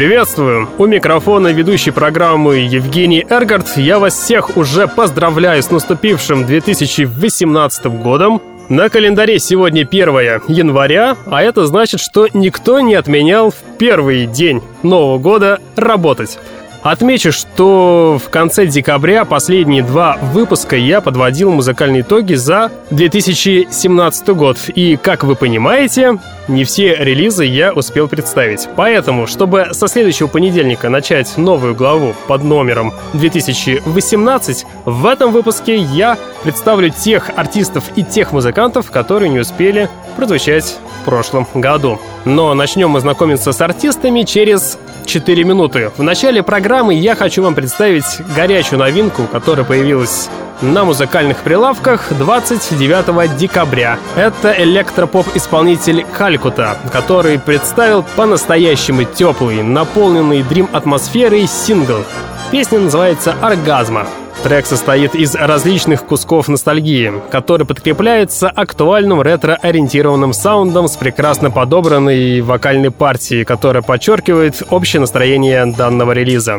Приветствую! У микрофона ведущий программы Евгений Эргард. Я вас всех уже поздравляю с наступившим 2018 годом. На календаре сегодня 1 января, а это значит, что никто не отменял в первый день Нового года работать. Отмечу, что в конце декабря последние два выпуска я подводил музыкальные итоги за 2017 год. И, как вы понимаете, не все релизы я успел представить. Поэтому, чтобы со следующего понедельника начать новую главу под номером 2018, в этом выпуске я представлю тех артистов и тех музыкантов, которые не успели прозвучать в прошлом году. Но начнем мы знакомиться с артистами через 4 минуты. В начале программы я хочу вам представить горячую новинку, которая появилась на музыкальных прилавках 29 декабря. Это электропоп-исполнитель Калькута, который представил по-настоящему теплый, наполненный дрим-атмосферой сингл. Песня называется «Оргазма». Трек состоит из различных кусков ностальгии, который подкрепляется актуальным ретро-ориентированным саундом с прекрасно подобранной вокальной партией, которая подчеркивает общее настроение данного релиза.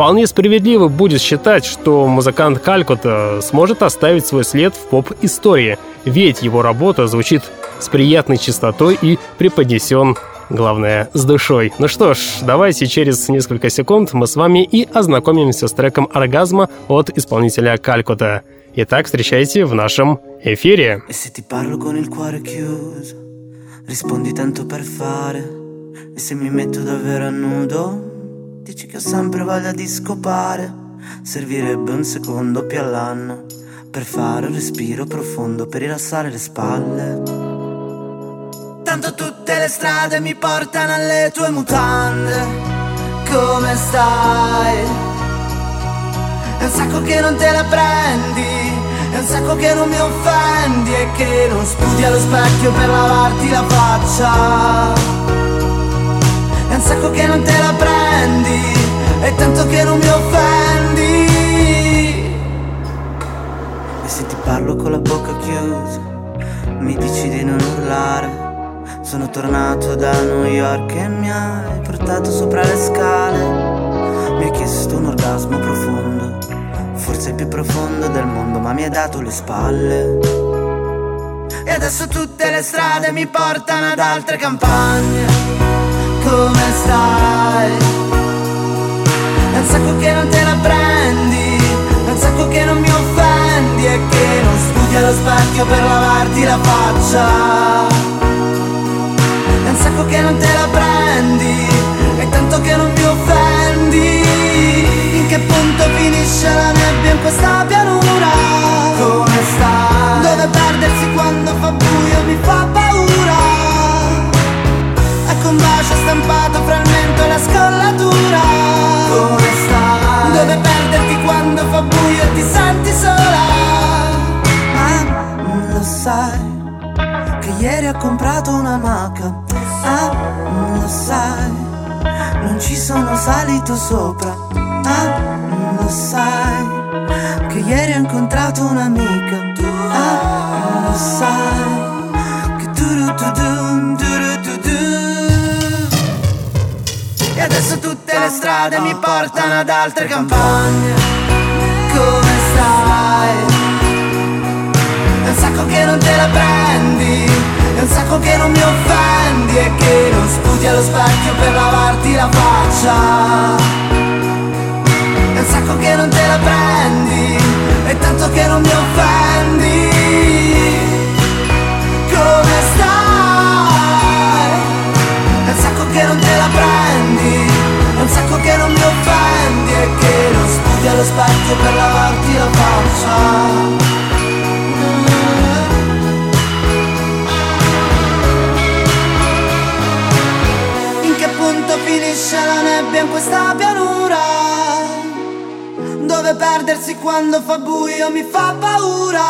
Вполне справедливо будет считать, что музыкант Калькута сможет оставить свой след в поп-истории, ведь его работа звучит с приятной чистотой и преподнесен главное, с душой. Ну что ж, давайте через несколько секунд мы с вами и ознакомимся с треком «Оргазма» от исполнителя Калькута. Итак, встречайте в нашем эфире. Rispondi tanto per fare E se mi metto davvero a nudo Dici che ho sempre voglia di scopare. Servirebbe un secondo più all'anno Per fare un respiro profondo Per rilassare le spalle. Tanto tutte le strade mi portano alle tue mutande. Come stai? È un sacco che non te la prendi È un sacco che non mi offendi E che non sputi allo specchio per lavarti la faccia. È un sacco che non te la prendi E tanto che non mi offendi E se ti parlo con la bocca chiusa Mi dici di non urlare sono tornato da New York e mi hai portato sopra le scale. Mi hai chiesto un orgasmo profondo, forse il più profondo del mondo, ma mi hai dato le spalle. E adesso tutte le strade mi portano ad altre campagne. Come stai? È un sacco che non te la prendi, è un sacco che non mi offendi e che non studi allo specchio per lavarti la faccia un sacco che non te la prendi E tanto che non mi offendi In che punto finisce la nebbia in questa comprato una maca Ah, lo sai, non ci sono salito sopra. Ah, lo sai, che ieri ho incontrato un'amica. Ah, lo sai, che tu tu tu tu E adesso tutte le strade mi portano ad altre campagne. Come stai? Un sacco che non te la prendi è un sacco che non mi offendi e che non sputi allo specchio per lavarti la faccia. È un sacco che non te la prendi e tanto che non mi offendi. Come stai? È un sacco che non te la prendi È un sacco che non mi offendi e che non sputi allo specchio per lavarti la faccia finisce la nebbia in questa pianura. Dove perdersi quando fa buio mi fa paura.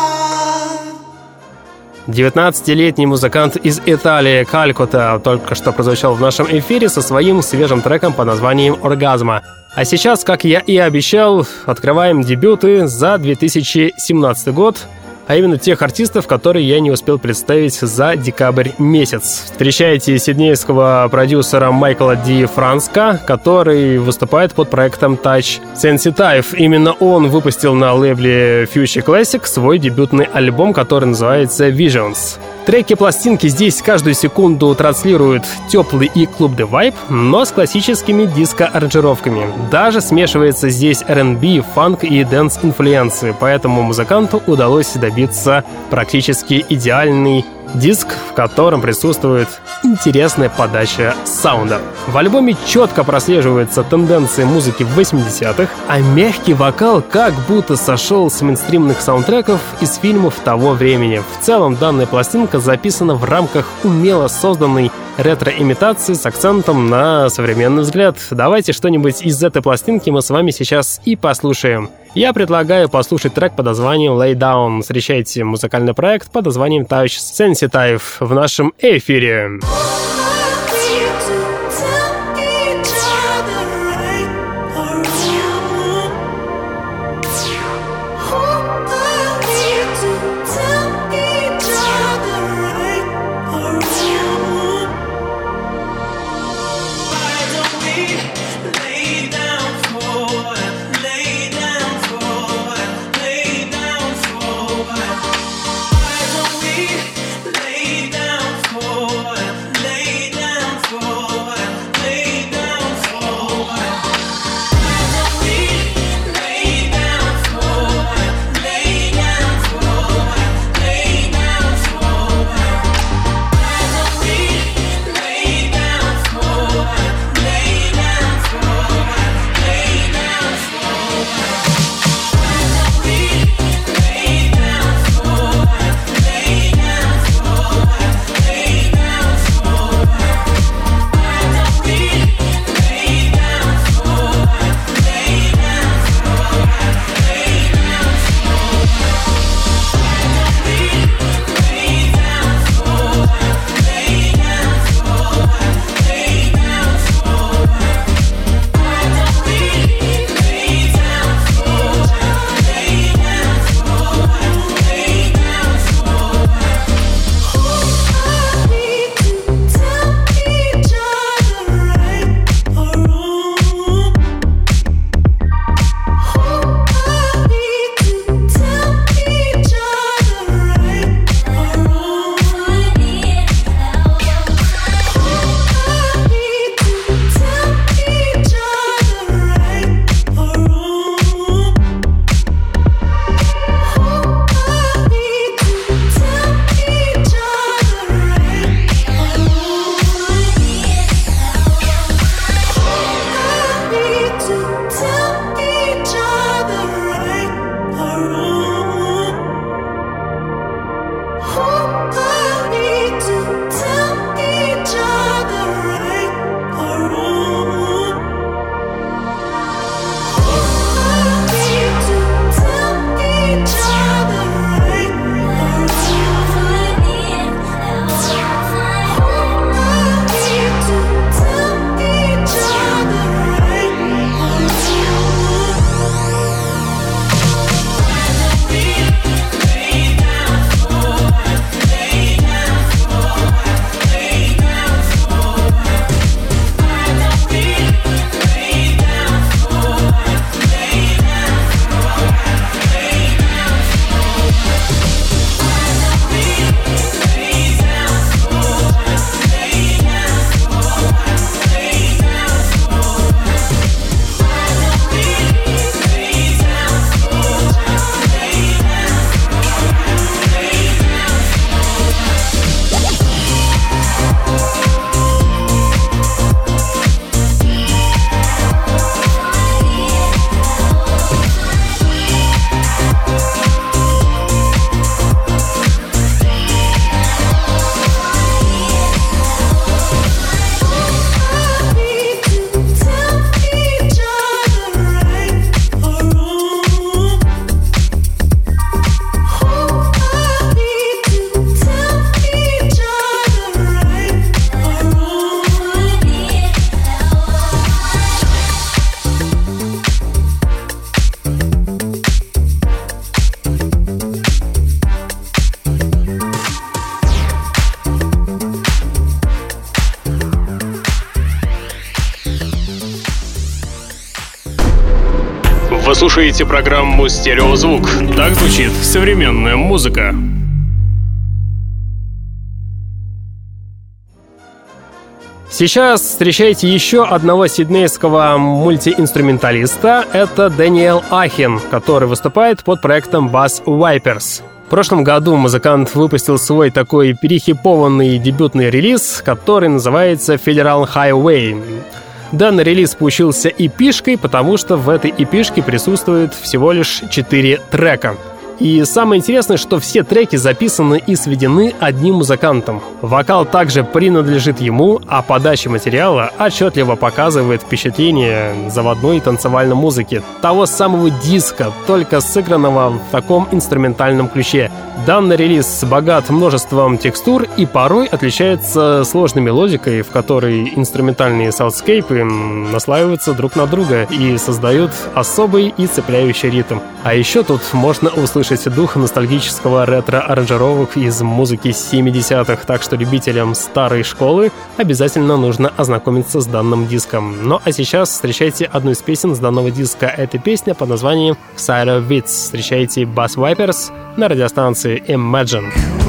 19-летний музыкант из Италии Калькота только что прозвучал в нашем эфире со своим свежим треком под названием «Оргазма». А сейчас, как я и обещал, открываем дебюты за 2017 год – а именно тех артистов, которые я не успел представить за декабрь месяц. Встречайте сиднейского продюсера Майкла Ди Франска, который выступает под проектом Touch Sensitive. Именно он выпустил на лейбле Future Classic свой дебютный альбом, который называется Visions. Треки пластинки здесь каждую секунду транслируют теплый и клубный вайб, но с классическими диско-аранжировками. Даже смешивается здесь R&B, фанк и dance инфлюенции, поэтому музыканту удалось добиться практически идеальный Диск, в котором присутствует интересная подача саунда. В альбоме четко прослеживаются тенденции музыки 80-х, а мягкий вокал как будто сошел с мейнстримных саундтреков из фильмов того времени. В целом данная пластинка записана в рамках умело созданной ретро-имитации с акцентом на современный взгляд. Давайте что-нибудь из этой пластинки мы с вами сейчас и послушаем. Я предлагаю послушать трек под названием Lay Down. Встречайте музыкальный проект под названием Touch Sensitive в нашем эфире. Вы слушаете программу «Стереозвук». Так звучит современная музыка. Сейчас встречаете еще одного сиднейского мультиинструменталиста. Это Дэниел Ахин, который выступает под проектом Bass Wipers. В прошлом году музыкант выпустил свой такой перехипованный дебютный релиз, который называется Federal Highway. Данный релиз получился эпишкой, потому что в этой эпишке присутствует всего лишь 4 трека — и самое интересное, что все треки записаны и сведены одним музыкантом. Вокал также принадлежит ему, а подача материала отчетливо показывает впечатление заводной танцевальной музыки, того самого диска, только сыгранного в таком инструментальном ключе. Данный релиз богат множеством текстур и порой отличается сложной мелодикой, в которой инструментальные саундскейпы наслаиваются друг на друга и создают особый и цепляющий ритм. А еще тут можно услышать услышать дух ностальгического ретро-аранжировок из музыки 70-х, так что любителям старой школы обязательно нужно ознакомиться с данным диском. Ну а сейчас встречайте одну из песен с данного диска. Это песня под названием Psycho Wits. Встречайте Bass Wipers на радиостанции Imagine.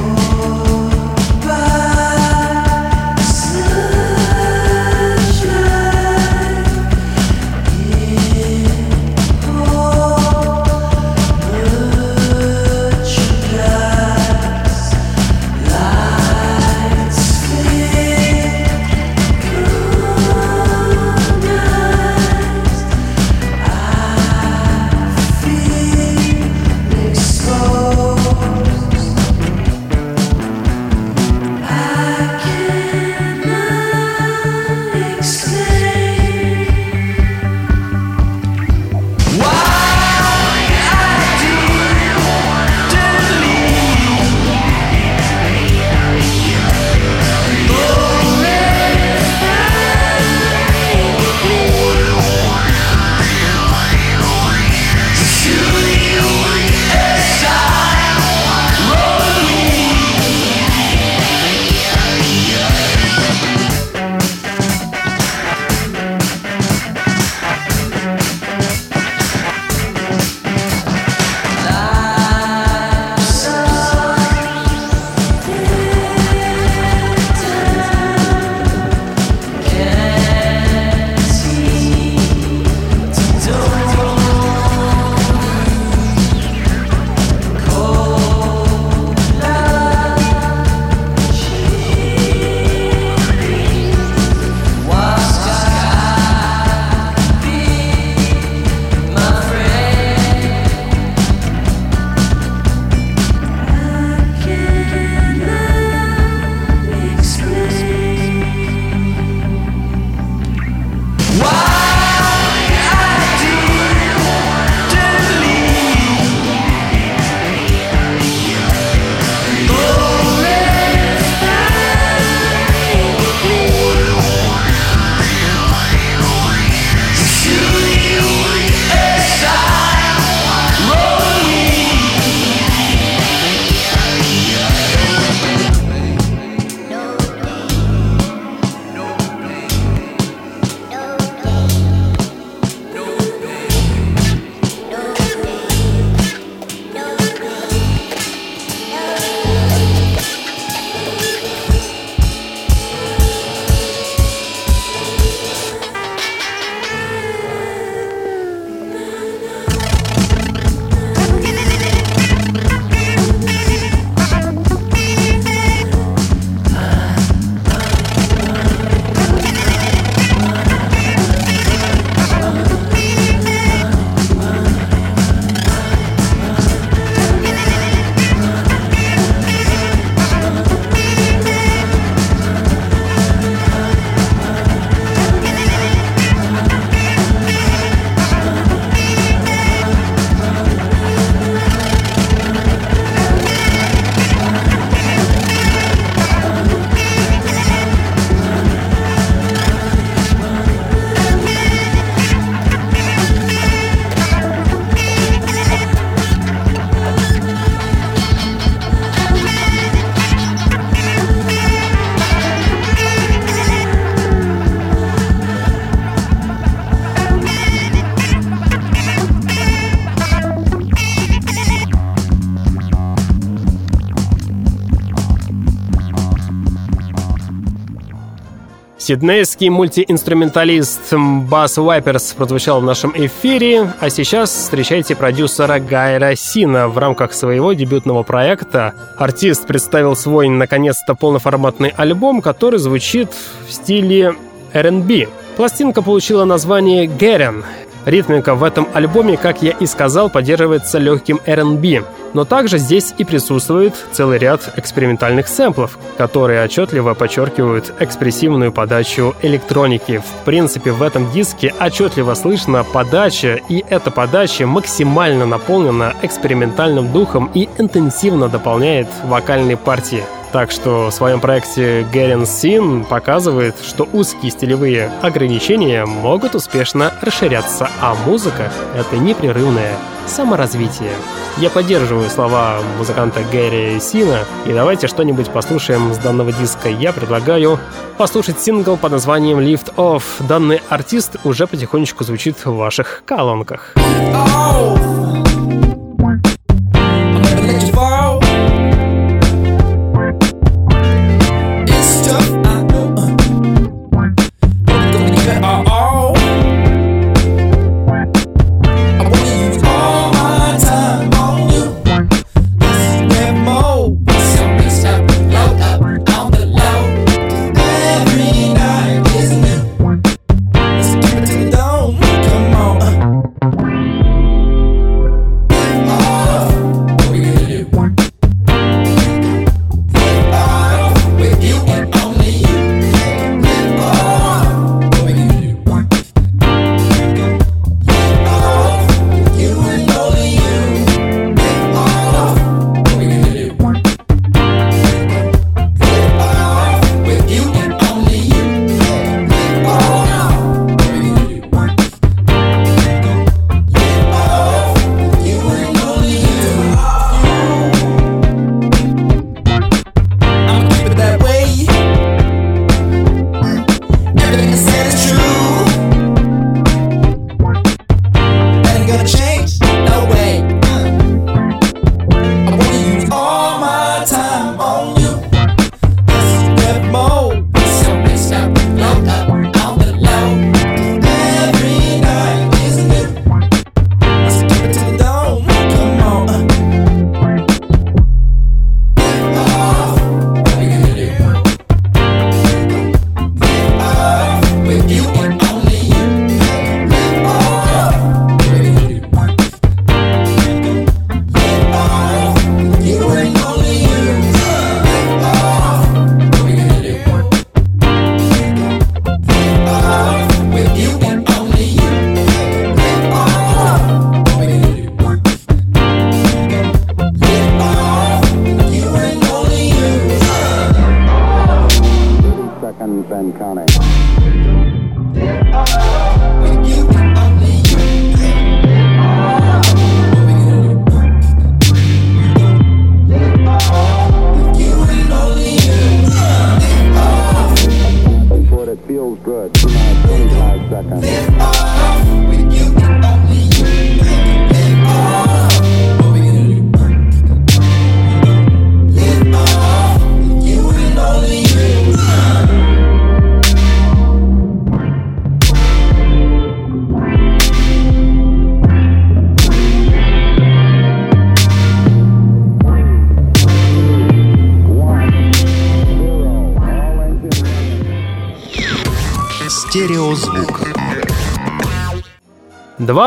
Сиднейский мультиинструменталист Bass Wipers прозвучал в нашем эфире, а сейчас встречайте продюсера Гайра Сина. В рамках своего дебютного проекта артист представил свой, наконец-то, полноформатный альбом, который звучит в стиле R&B. Пластинка получила название «Герен», Ритмика в этом альбоме, как я и сказал, поддерживается легким R&B, но также здесь и присутствует целый ряд экспериментальных сэмплов, которые отчетливо подчеркивают экспрессивную подачу электроники. В принципе, в этом диске отчетливо слышно подача, и эта подача максимально наполнена экспериментальным духом и интенсивно дополняет вокальные партии. Так что в своем проекте Герен Син показывает, что узкие стилевые ограничения могут успешно расширяться, а музыка — это непрерывное саморазвитие. Я поддерживаю слова музыканта Гэри Сина, и давайте что-нибудь послушаем с данного диска. Я предлагаю послушать сингл под названием Lift Off. Данный артист уже потихонечку звучит в ваших колонках. Oh!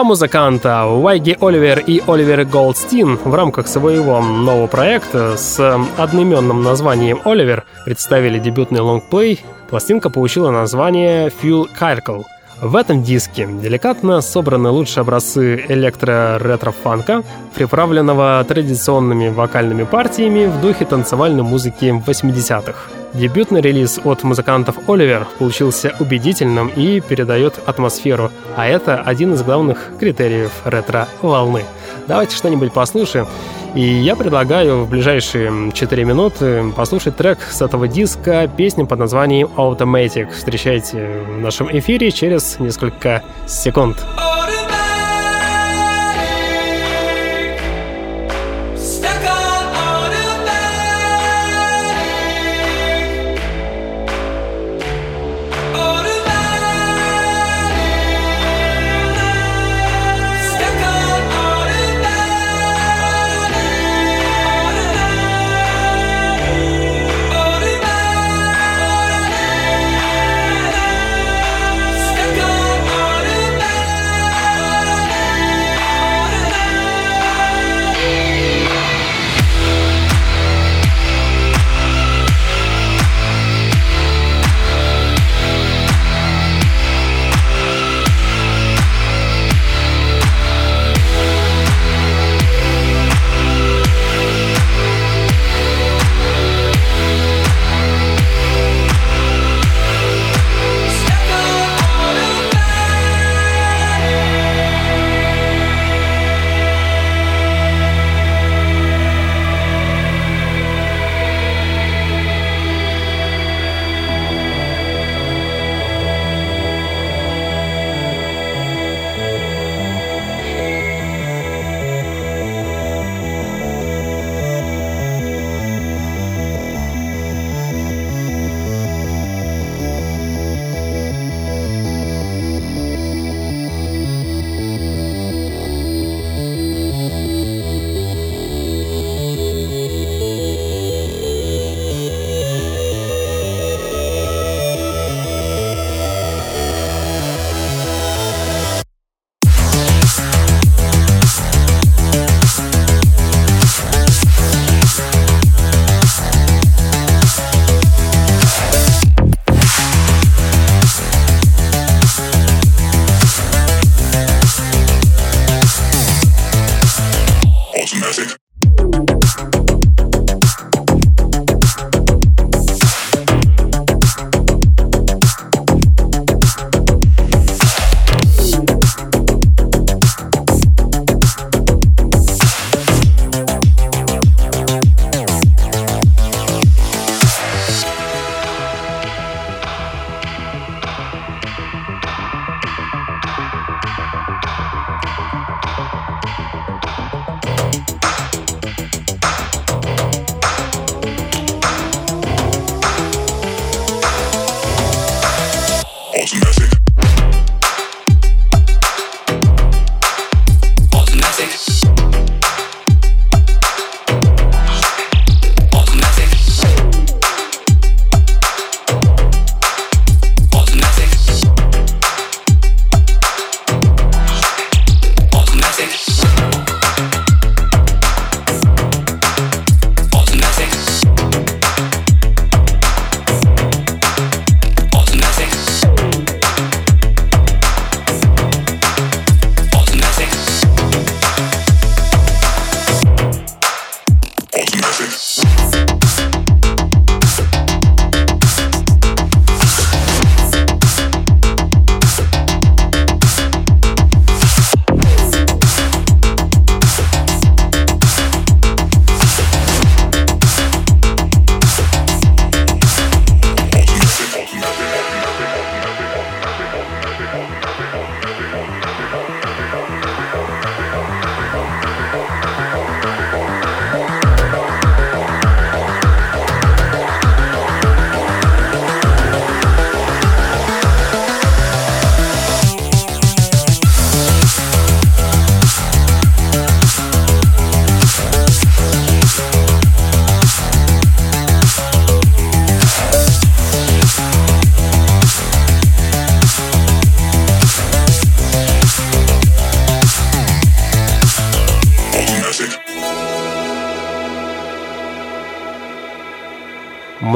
Музыканта, Уайги Оливер и Оливер Голдстин, в рамках своего нового проекта с одноименным названием «Оливер» представили дебютный лонгплей. Пластинка получила название «Fuel Circle». В этом диске деликатно собраны лучшие образцы электро-ретро-фанка, приправленного традиционными вокальными партиями в духе танцевальной музыки 80-х. Дебютный релиз от музыкантов Оливер получился убедительным и передает атмосферу, а это один из главных критериев ретро-волны. Давайте что-нибудь послушаем. И я предлагаю в ближайшие 4 минуты послушать трек с этого диска, песню под названием Automatic. Встречайте в нашем эфире через несколько секунд.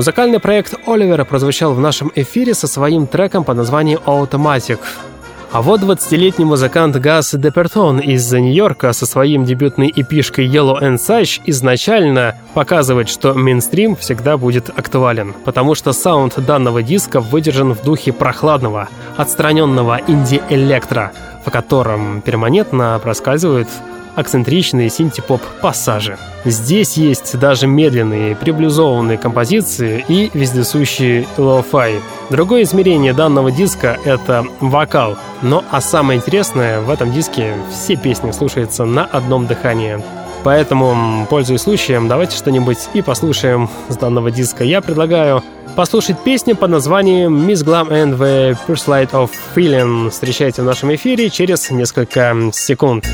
Музыкальный проект Оливера прозвучал в нашем эфире со своим треком под названием Automatic. А вот 20-летний музыкант Гас Депертон из Нью-Йорка со своим дебютной эпишкой Yellow and Such изначально показывает, что мейнстрим всегда будет актуален, потому что саунд данного диска выдержан в духе прохладного, отстраненного инди-электро, в котором перманентно проскальзывают акцентричные синти-поп пассажи. Здесь есть даже медленные, приблизованные композиции и вездесущие lo-fi. Другое измерение данного диска — это вокал. Но а самое интересное, в этом диске все песни слушаются на одном дыхании. Поэтому, пользуясь случаем, давайте что-нибудь и послушаем с данного диска. Я предлагаю послушать песню под названием Miss Glam and the Pursuit of Feeling. Встречайте в нашем эфире через несколько секунд.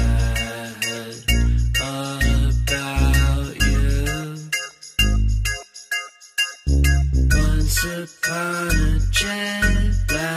upon a jet black.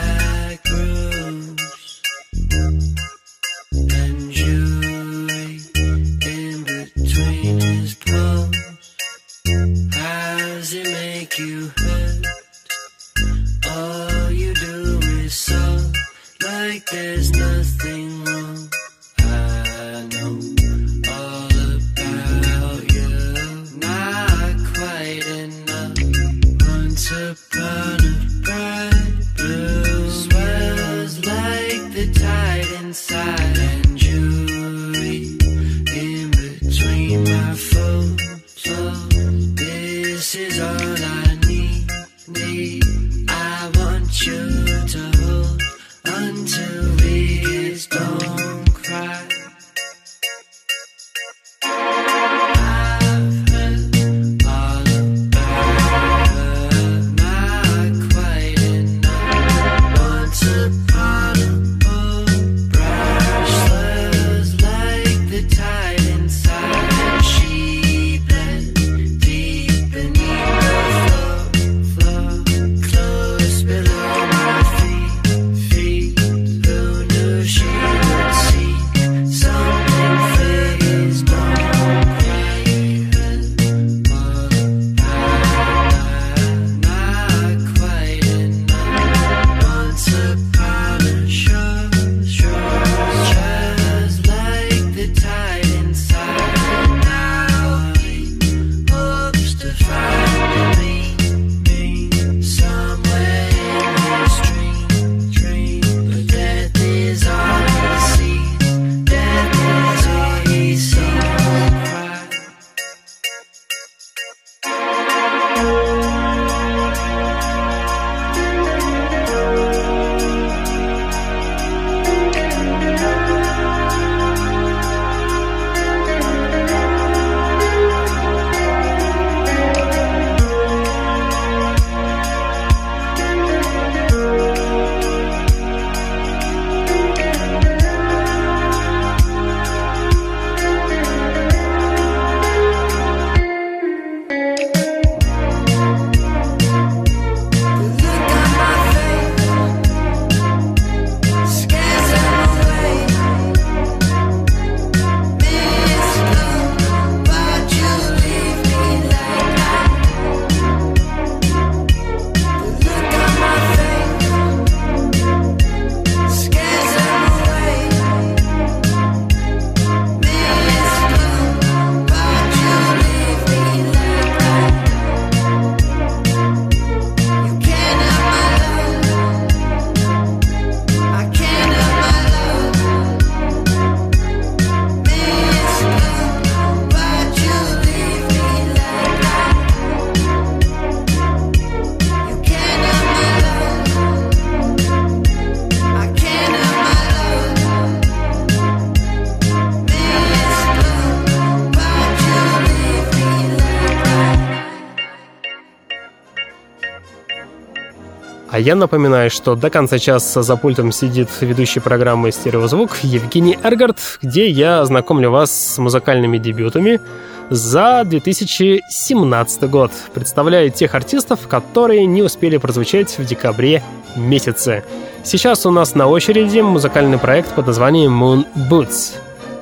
Я напоминаю, что до конца часа за пультом сидит ведущий программы «Стереозвук» Евгений Эргард, где я знакомлю вас с музыкальными дебютами за 2017 год. Представляю тех артистов, которые не успели прозвучать в декабре месяце. Сейчас у нас на очереди музыкальный проект под названием Moon Boots.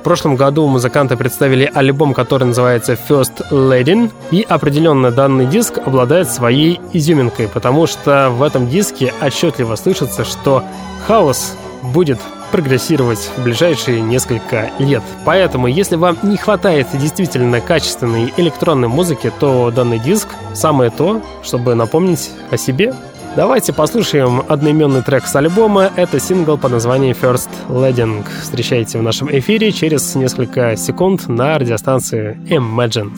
Прошлом году музыканты представили альбом, который называется First Lady, и определенно данный диск обладает своей изюминкой, потому что в этом диске отчетливо слышится, что хаос будет прогрессировать в ближайшие несколько лет. Поэтому, если вам не хватает действительно качественной электронной музыки, то данный диск самое то, чтобы напомнить о себе Давайте послушаем одноименный трек с альбома. Это сингл под названием First Leading. Встречайте в нашем эфире через несколько секунд на радиостанции Imagine.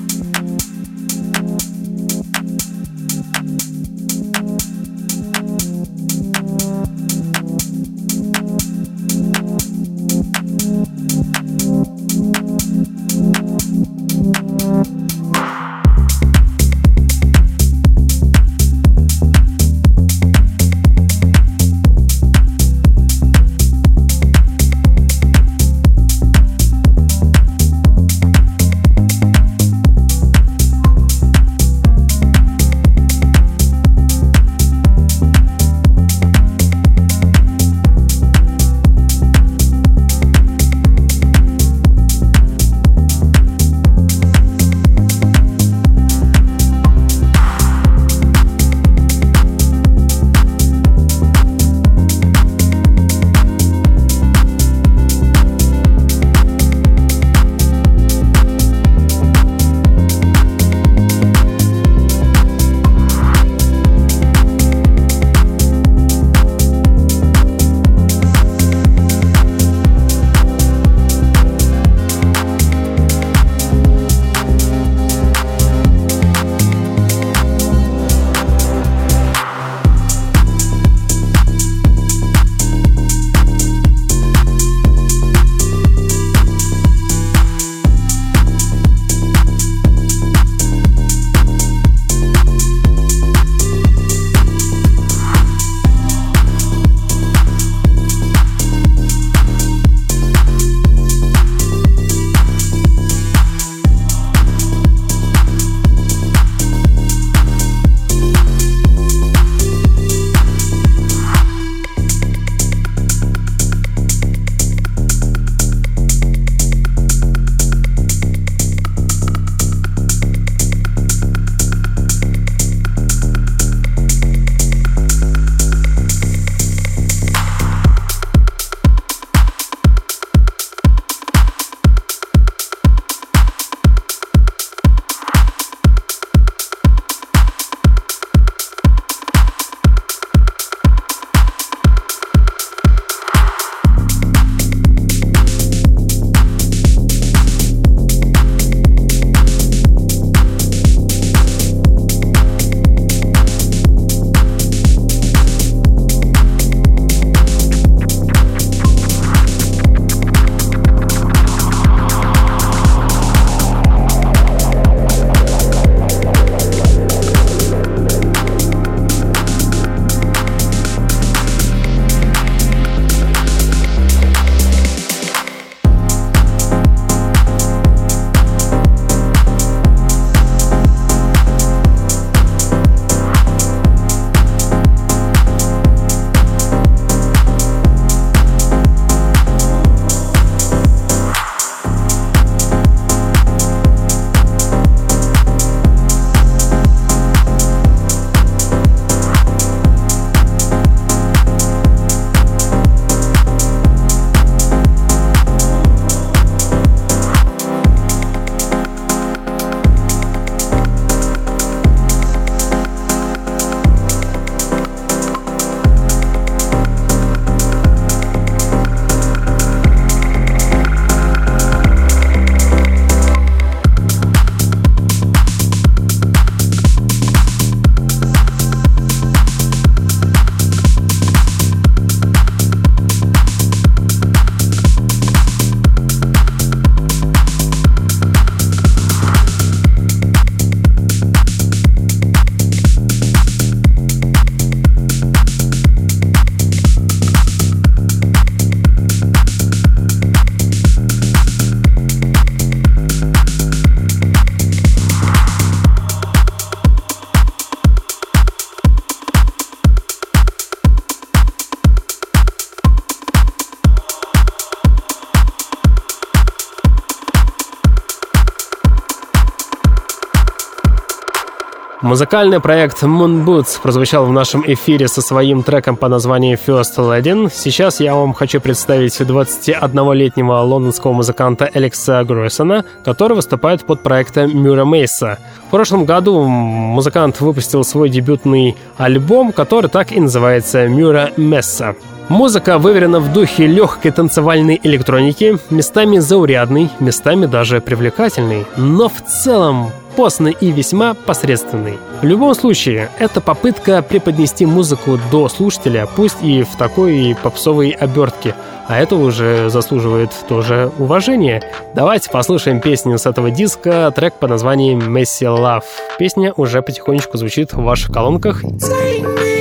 Музыкальный проект Moon Boots прозвучал в нашем эфире со своим треком по названию First Ladin. Сейчас я вам хочу представить 21-летнего лондонского музыканта Алекса Гроссона, который выступает под проектом Мюра Мейса. В прошлом году музыкант выпустил свой дебютный альбом, который так и называется «Мюра Месса». Музыка выверена в духе легкой танцевальной электроники, местами заурядной, местами даже привлекательной, но в целом постный и весьма посредственный. В любом случае, это попытка преподнести музыку до слушателя, пусть и в такой попсовой обертке, а это уже заслуживает тоже уважения. Давайте послушаем песню с этого диска, трек по названием «Messy Love». Песня уже потихонечку звучит в ваших колонках. Take me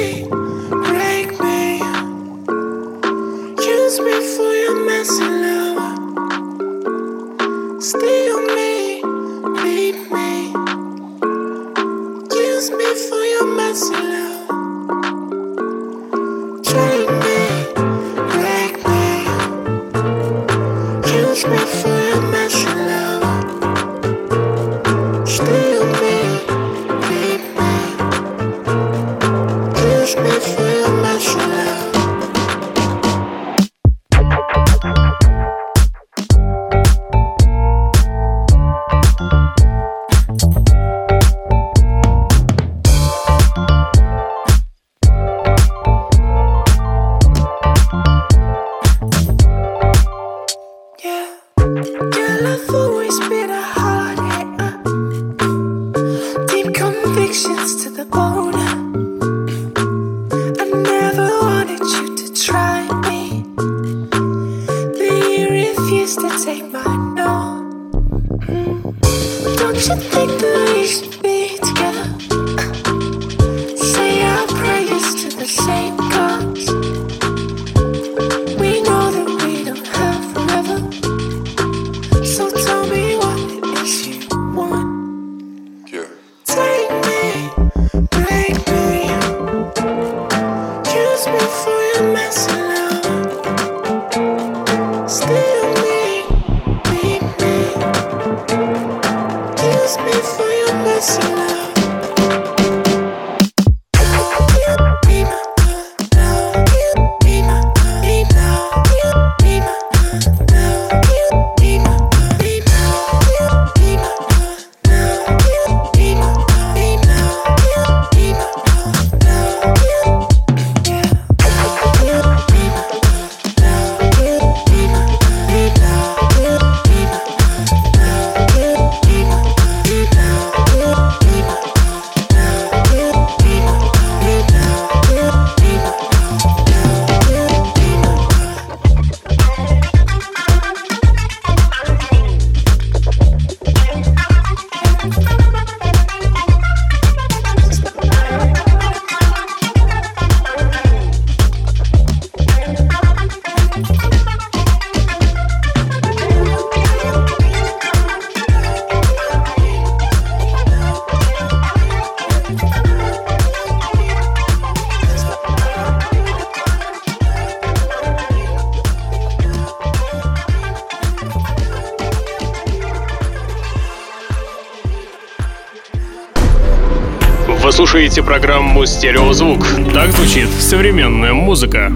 слушаете программу «Стереозвук». Так звучит современная музыка.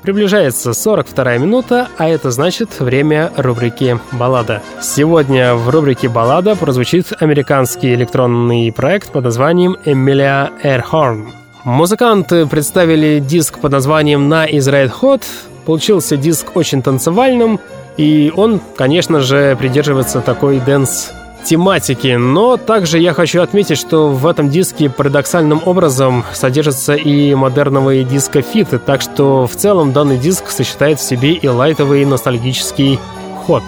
Приближается 42 минута, а это значит время рубрики «Баллада». Сегодня в рубрике «Баллада» прозвучит американский электронный проект под названием «Эмилия Эрхорн». Музыканты представили диск под названием «На из Red Hot». Получился диск очень танцевальным, и он, конечно же, придерживается такой dance тематики, но также я хочу отметить, что в этом диске парадоксальным образом содержатся и модерновые диско-хиты, так что в целом данный диск сочетает в себе и лайтовый и ностальгический ход.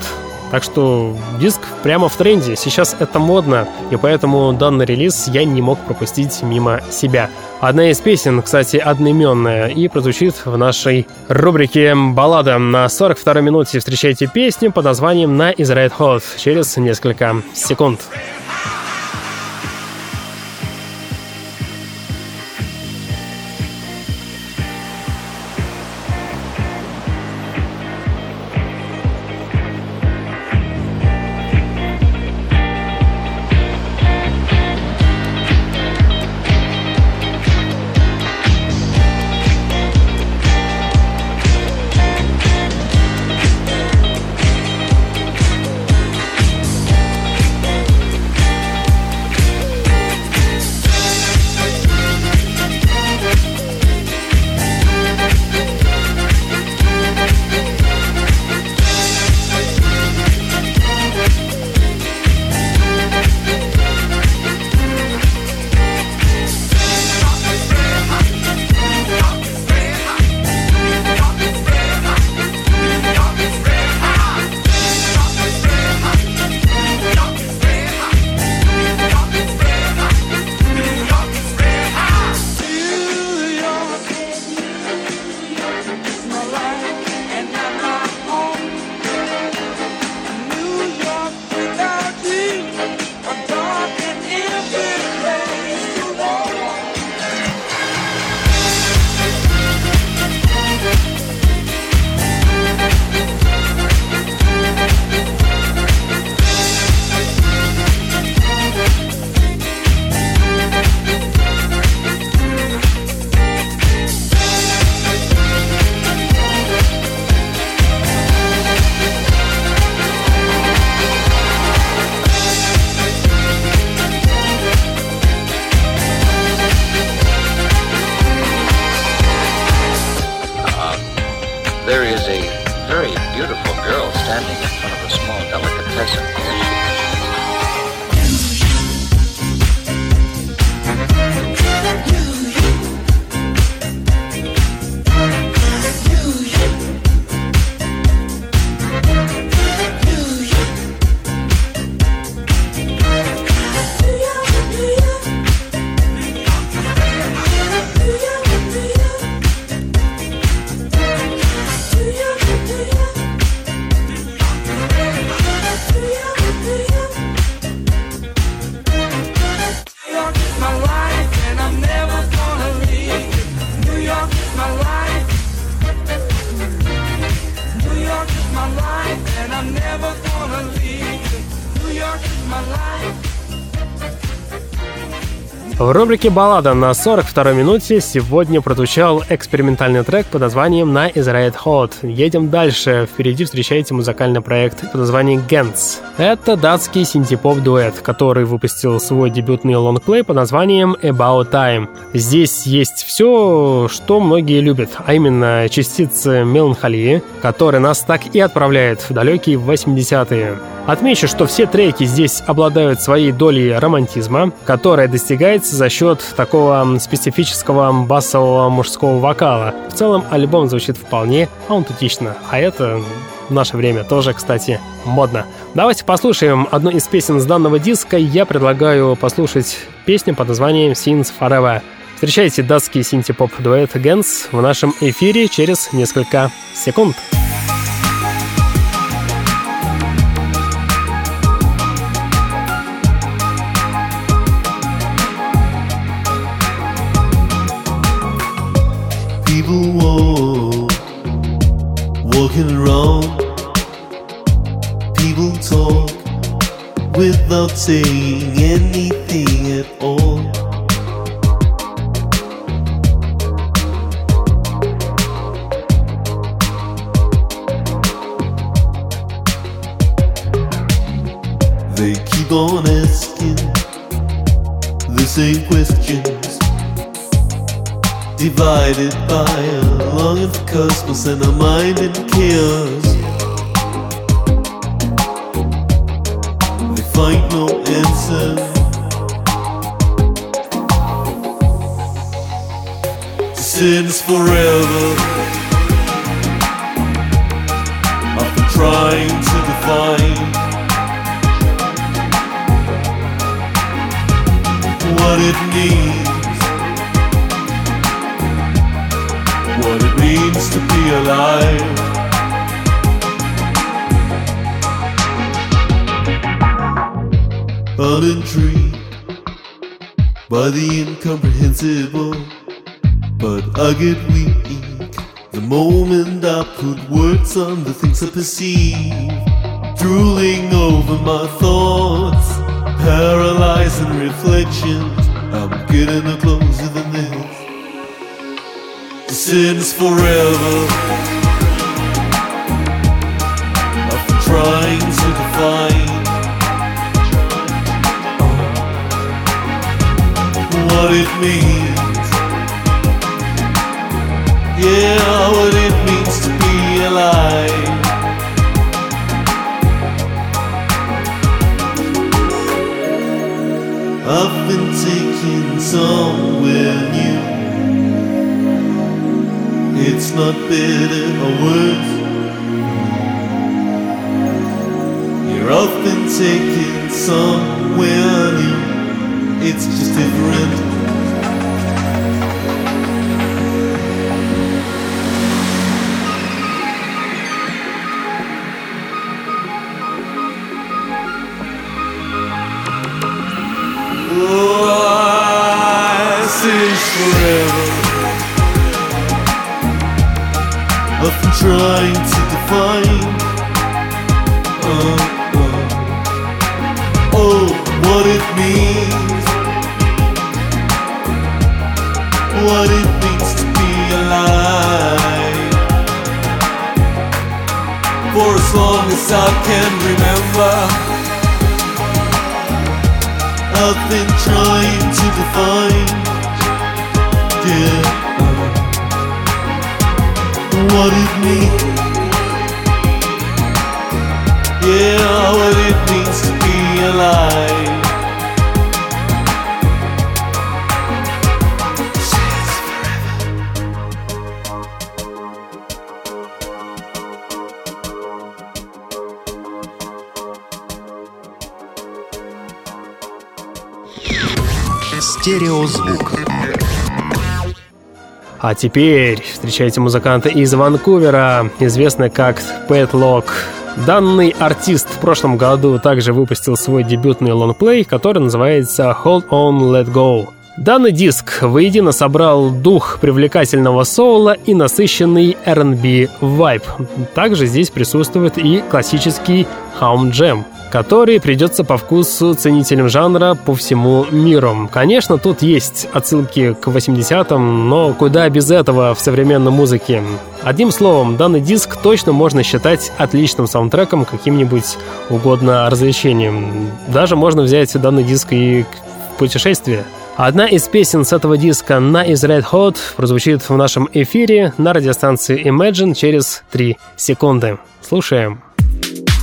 Так что диск прямо в тренде, сейчас это модно, и поэтому данный релиз я не мог пропустить мимо себя. Одна из песен, кстати, одноименная, и прозвучит в нашей рубрике «Баллада». На 42-й минуте встречайте песню под названием «Night Is Red Hot» через несколько секунд. There рубрике «Баллада» на 42-й минуте сегодня прозвучал экспериментальный трек под названием «На Red Hot». Едем дальше. Впереди встречаете музыкальный проект под названием «Gens». Это датский синтепоп-дуэт, который выпустил свой дебютный лонгплей под названием «About Time». Здесь есть все, что многие любят, а именно частицы меланхолии, которые нас так и отправляют в далекие 80-е. Отмечу, что все треки здесь обладают своей долей романтизма, которая достигается за счет такого специфического басового мужского вокала. В целом альбом звучит вполне аутентично, а это в наше время тоже, кстати, модно. Давайте послушаем одну из песен с данного диска. Я предлагаю послушать песню под названием Scenes Forever. Встречайте датский синтепоп дуэт Gens в нашем эфире через несколько секунд. People walk, walking around. People talk without saying anything at all. They keep on asking the same questions Divided by a longing for cosmos and a mind in chaos. They find no answer. Sins forever. After trying to define what it means. Alive. I'm intrigued by the incomprehensible, but I get weak the moment I put words on the things I perceive. Drooling over my thoughts, paralyzing reflections. I'm getting no closer sins forever. After trying to define what it means, yeah, what it means to be alive. I've been taken somewhere It's not bitter or worse. You're often taken somewhere new. It's just different. dear what it means. Yeah, what it means to be alive. Стереозвук. А теперь встречайте музыканта из Ванкувера, известный как Пэт Лок. Данный артист в прошлом году также выпустил свой дебютный лонгплей, который называется Hold On Let Go. Данный диск воедино собрал дух привлекательного соула и насыщенный R&B вайб. Также здесь присутствует и классический хаум джем который придется по вкусу ценителям жанра по всему миру. Конечно, тут есть отсылки к 80-м, но куда без этого в современной музыке. Одним словом, данный диск точно можно считать отличным саундтреком, каким-нибудь угодно развлечением. Даже можно взять данный диск и в путешествие. Одна из песен с этого диска на Is Red Hot прозвучит в нашем эфире на радиостанции Imagine через 3 секунды. Слушаем. never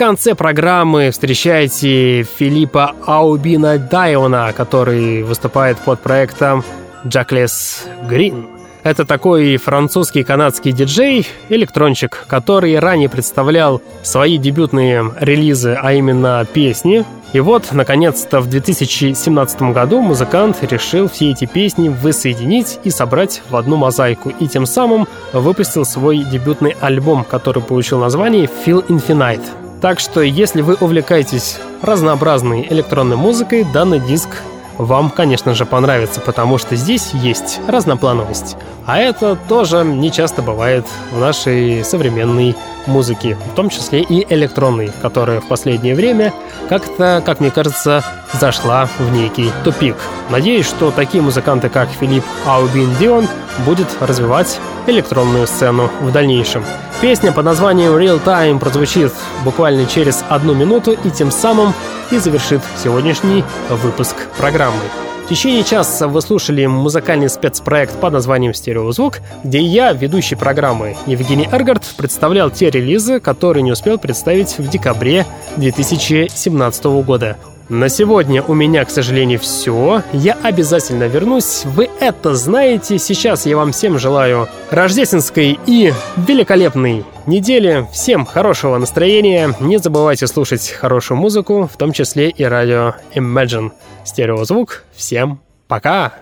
конце программы встречаете Филиппа Аубина Дайона, который выступает под проектом Jackless Green. Это такой французский канадский диджей, электрончик, который ранее представлял свои дебютные релизы, а именно песни. И вот, наконец-то, в 2017 году музыкант решил все эти песни воссоединить и собрать в одну мозаику, и тем самым выпустил свой дебютный альбом, который получил название «Feel Infinite». Так что, если вы увлекаетесь разнообразной электронной музыкой, данный диск вам, конечно же, понравится, потому что здесь есть разноплановость. А это тоже не часто бывает в нашей современной музыке, в том числе и электронной, которая в последнее время как-то, как мне кажется, зашла в некий тупик. Надеюсь, что такие музыканты, как Филипп Аубин Дион, будет развивать электронную сцену в дальнейшем. Песня под названием Real Time прозвучит буквально через одну минуту и тем самым и завершит сегодняшний выпуск программы. В течение часа вы слушали музыкальный спецпроект под названием «Стереозвук», где я, ведущий программы Евгений Эргард, представлял те релизы, которые не успел представить в декабре 2017 года. На сегодня у меня, к сожалению, все. Я обязательно вернусь. Вы это знаете. Сейчас я вам всем желаю рождественской и великолепной недели. Всем хорошего настроения. Не забывайте слушать хорошую музыку, в том числе и радио Imagine. Стереозвук. Всем пока!